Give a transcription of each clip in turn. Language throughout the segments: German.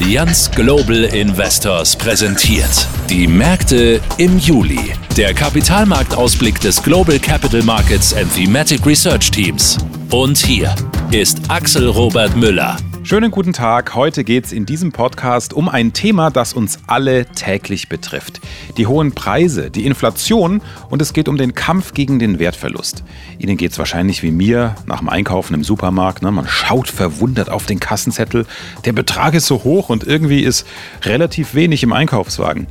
Allianz Global Investors präsentiert. Die Märkte im Juli. Der Kapitalmarktausblick des Global Capital Markets and Thematic Research Teams. Und hier ist Axel Robert Müller. Schönen guten Tag. Heute geht es in diesem Podcast um ein Thema, das uns alle täglich betrifft. Die hohen Preise, die Inflation und es geht um den Kampf gegen den Wertverlust. Ihnen geht es wahrscheinlich wie mir nach dem Einkaufen im Supermarkt. Ne? Man schaut verwundert auf den Kassenzettel. Der Betrag ist so hoch und irgendwie ist relativ wenig im Einkaufswagen.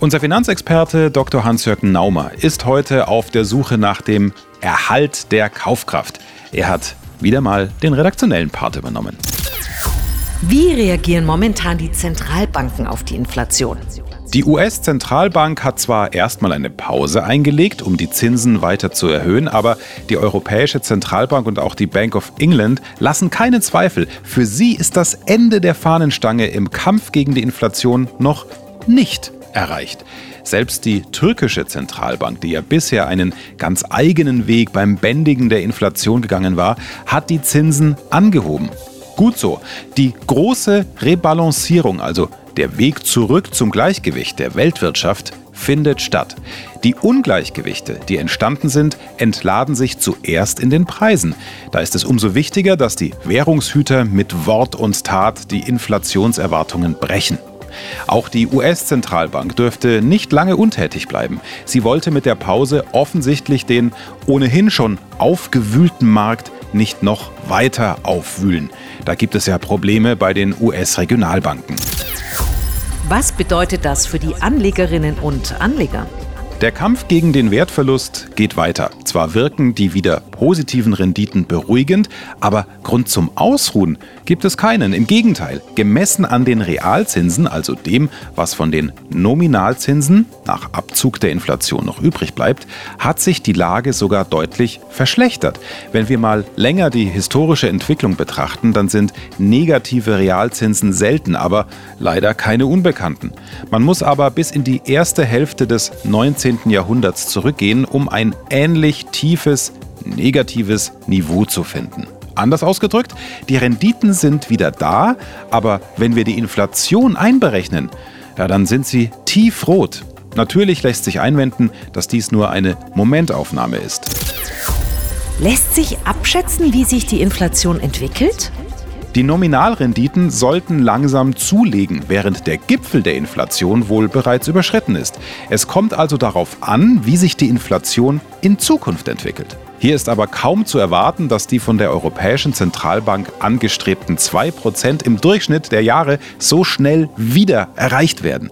Unser Finanzexperte Dr. Hans-Jörg Naumer ist heute auf der Suche nach dem Erhalt der Kaufkraft. Er hat wieder mal den redaktionellen Part übernommen. Wie reagieren momentan die Zentralbanken auf die Inflation? Die US-Zentralbank hat zwar erstmal eine Pause eingelegt, um die Zinsen weiter zu erhöhen, aber die Europäische Zentralbank und auch die Bank of England lassen keinen Zweifel. Für sie ist das Ende der Fahnenstange im Kampf gegen die Inflation noch nicht erreicht. Selbst die türkische Zentralbank, die ja bisher einen ganz eigenen Weg beim Bändigen der Inflation gegangen war, hat die Zinsen angehoben. Gut so. Die große Rebalancierung, also der Weg zurück zum Gleichgewicht der Weltwirtschaft, findet statt. Die Ungleichgewichte, die entstanden sind, entladen sich zuerst in den Preisen. Da ist es umso wichtiger, dass die Währungshüter mit Wort und Tat die Inflationserwartungen brechen. Auch die US-Zentralbank dürfte nicht lange untätig bleiben. Sie wollte mit der Pause offensichtlich den ohnehin schon aufgewühlten Markt nicht noch weiter aufwühlen. Da gibt es ja Probleme bei den US-Regionalbanken. Was bedeutet das für die Anlegerinnen und Anleger? Der Kampf gegen den Wertverlust geht weiter. Zwar wirken die wieder positiven Renditen beruhigend, aber Grund zum Ausruhen gibt es keinen. Im Gegenteil, gemessen an den Realzinsen, also dem, was von den Nominalzinsen nach Abzug der Inflation noch übrig bleibt, hat sich die Lage sogar deutlich verschlechtert. Wenn wir mal länger die historische Entwicklung betrachten, dann sind negative Realzinsen selten, aber leider keine unbekannten. Man muss aber bis in die erste Hälfte des 19. Jahrhunderts zurückgehen, um ein ähnlich tiefes negatives Niveau zu finden. Anders ausgedrückt, die Renditen sind wieder da, aber wenn wir die Inflation einberechnen, ja, dann sind sie tiefrot. Natürlich lässt sich einwenden, dass dies nur eine Momentaufnahme ist. Lässt sich abschätzen, wie sich die Inflation entwickelt? Die Nominalrenditen sollten langsam zulegen, während der Gipfel der Inflation wohl bereits überschritten ist. Es kommt also darauf an, wie sich die Inflation in Zukunft entwickelt. Hier ist aber kaum zu erwarten, dass die von der Europäischen Zentralbank angestrebten 2% im Durchschnitt der Jahre so schnell wieder erreicht werden.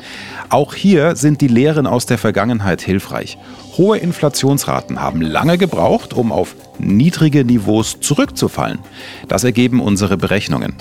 Auch hier sind die Lehren aus der Vergangenheit hilfreich. Hohe Inflationsraten haben lange gebraucht, um auf niedrige Niveaus zurückzufallen. Das ergeben unsere Berechnungen.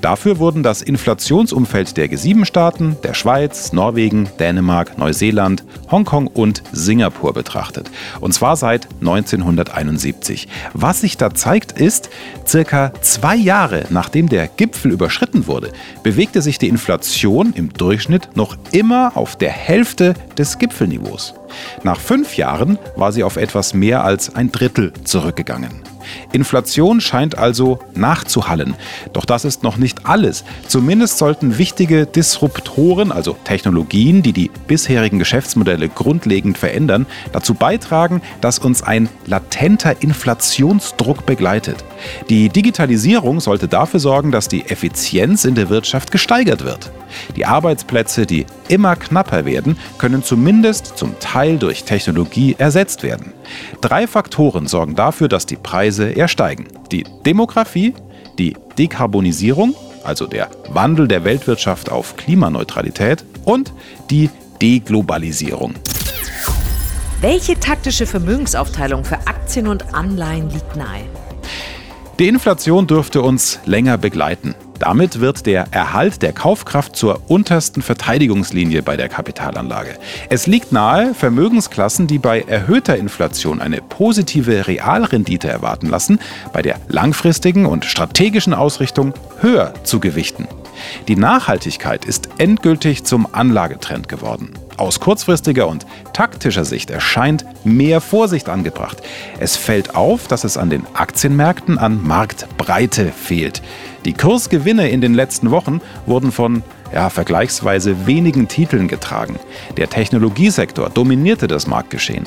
Dafür wurden das Inflationsumfeld der G7-Staaten, der Schweiz, Norwegen, Dänemark, Neuseeland, Hongkong und Singapur betrachtet. Und zwar seit 1971. Was sich da zeigt, ist, circa zwei Jahre nachdem der Gipfel überschritten wurde, bewegte sich die Inflation im Durchschnitt noch immer auf der Hälfte des Gipfelniveaus. Nach fünf Jahren war sie auf etwas mehr als ein Drittel zurückgegangen. Inflation scheint also nachzuhallen. Doch das ist noch nicht alles. Zumindest sollten wichtige Disruptoren, also Technologien, die die bisherigen Geschäftsmodelle grundlegend verändern, dazu beitragen, dass uns ein latenter Inflationsdruck begleitet. Die Digitalisierung sollte dafür sorgen, dass die Effizienz in der Wirtschaft gesteigert wird. Die Arbeitsplätze, die immer knapper werden, können zumindest zum Teil durch Technologie ersetzt werden. Drei Faktoren sorgen dafür, dass die Preise eher steigen. Die Demografie, die Dekarbonisierung, also der Wandel der Weltwirtschaft auf Klimaneutralität und die Deglobalisierung. Welche taktische Vermögensaufteilung für Aktien und Anleihen liegt nahe? Die Inflation dürfte uns länger begleiten. Damit wird der Erhalt der Kaufkraft zur untersten Verteidigungslinie bei der Kapitalanlage. Es liegt nahe, Vermögensklassen, die bei erhöhter Inflation eine positive Realrendite erwarten lassen, bei der langfristigen und strategischen Ausrichtung höher zu gewichten. Die Nachhaltigkeit ist endgültig zum Anlagetrend geworden. Aus kurzfristiger und taktischer Sicht erscheint mehr Vorsicht angebracht. Es fällt auf, dass es an den Aktienmärkten an Marktbreite fehlt. Die Kursgewinne in den letzten Wochen wurden von ja, vergleichsweise wenigen Titeln getragen. Der Technologiesektor dominierte das Marktgeschehen.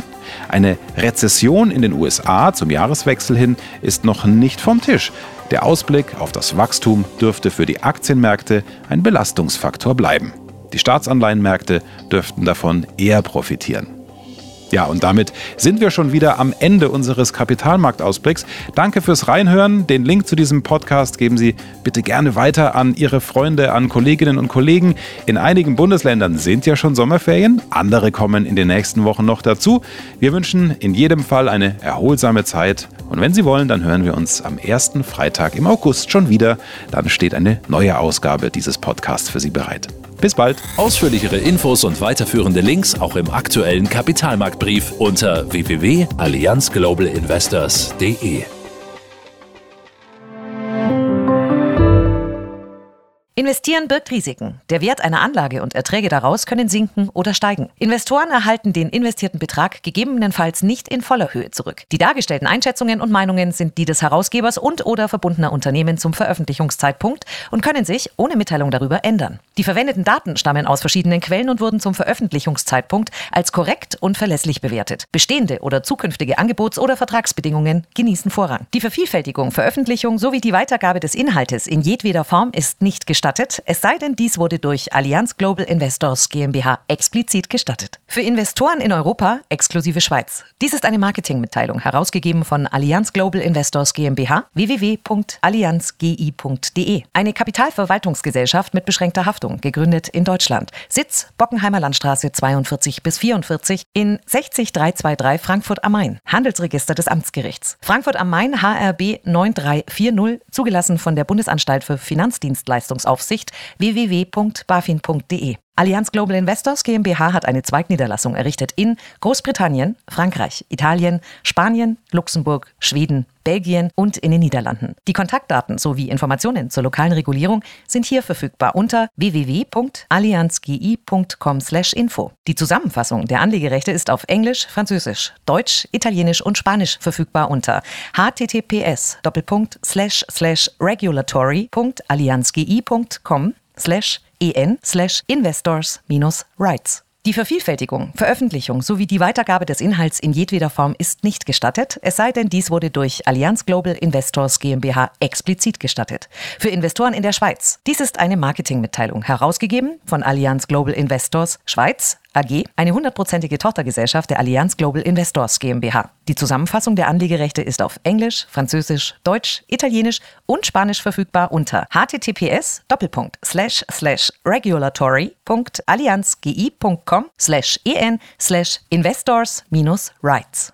Eine Rezession in den USA zum Jahreswechsel hin ist noch nicht vom Tisch. Der Ausblick auf das Wachstum dürfte für die Aktienmärkte ein Belastungsfaktor bleiben. Die Staatsanleihenmärkte dürften davon eher profitieren. Ja, und damit sind wir schon wieder am Ende unseres Kapitalmarktausblicks. Danke fürs Reinhören. Den Link zu diesem Podcast geben Sie bitte gerne weiter an Ihre Freunde, an Kolleginnen und Kollegen. In einigen Bundesländern sind ja schon Sommerferien, andere kommen in den nächsten Wochen noch dazu. Wir wünschen in jedem Fall eine erholsame Zeit. Und wenn Sie wollen, dann hören wir uns am ersten Freitag im August schon wieder. Dann steht eine neue Ausgabe dieses Podcasts für Sie bereit. Bis bald. Ausführlichere Infos und weiterführende Links auch im aktuellen Kapitalmarktbrief unter www.allianzglobalinvestors.de. Investieren birgt Risiken. Der Wert einer Anlage und Erträge daraus können sinken oder steigen. Investoren erhalten den investierten Betrag gegebenenfalls nicht in voller Höhe zurück. Die dargestellten Einschätzungen und Meinungen sind die des Herausgebers und oder verbundener Unternehmen zum Veröffentlichungszeitpunkt und können sich ohne Mitteilung darüber ändern. Die verwendeten Daten stammen aus verschiedenen Quellen und wurden zum Veröffentlichungszeitpunkt als korrekt und verlässlich bewertet. Bestehende oder zukünftige Angebots- oder Vertragsbedingungen genießen Vorrang. Die Vervielfältigung, Veröffentlichung sowie die Weitergabe des Inhaltes in jedweder Form ist nicht gestattet gestattet, es sei denn, dies wurde durch Allianz Global Investors GmbH explizit gestattet. Für Investoren in Europa exklusive Schweiz. Dies ist eine Marketingmitteilung, herausgegeben von Allianz Global Investors GmbH www.allianzgi.de. Eine Kapitalverwaltungsgesellschaft mit beschränkter Haftung, gegründet in Deutschland. Sitz Bockenheimer Landstraße 42 bis 44 in 60323 Frankfurt am Main. Handelsregister des Amtsgerichts. Frankfurt am Main HRB 9340, zugelassen von der Bundesanstalt für Finanzdienstleistungsaufsicht Aufsicht www.bafin.de. Allianz Global Investors GmbH hat eine Zweigniederlassung errichtet in Großbritannien, Frankreich, Italien, Spanien, Luxemburg, Schweden, Belgien und in den Niederlanden. Die Kontaktdaten sowie Informationen zur lokalen Regulierung sind hier verfügbar unter www.allianzgi.com/info. Die Zusammenfassung der Anlegerechte ist auf Englisch, Französisch, Deutsch, Italienisch und Spanisch verfügbar unter https://regulatory.allianzgi.com en slash investors minus rights. Die Vervielfältigung, Veröffentlichung sowie die Weitergabe des Inhalts in jedweder Form ist nicht gestattet, es sei denn, dies wurde durch Allianz Global Investors GmbH explizit gestattet. Für Investoren in der Schweiz. Dies ist eine Marketingmitteilung, herausgegeben von Allianz Global Investors Schweiz AG, eine hundertprozentige Tochtergesellschaft der Allianz Global Investors GmbH. Die Zusammenfassung der Anlegerechte ist auf Englisch, Französisch, Deutsch, Italienisch und Spanisch verfügbar unter https regulatory.allianzgi.com en investors-rights.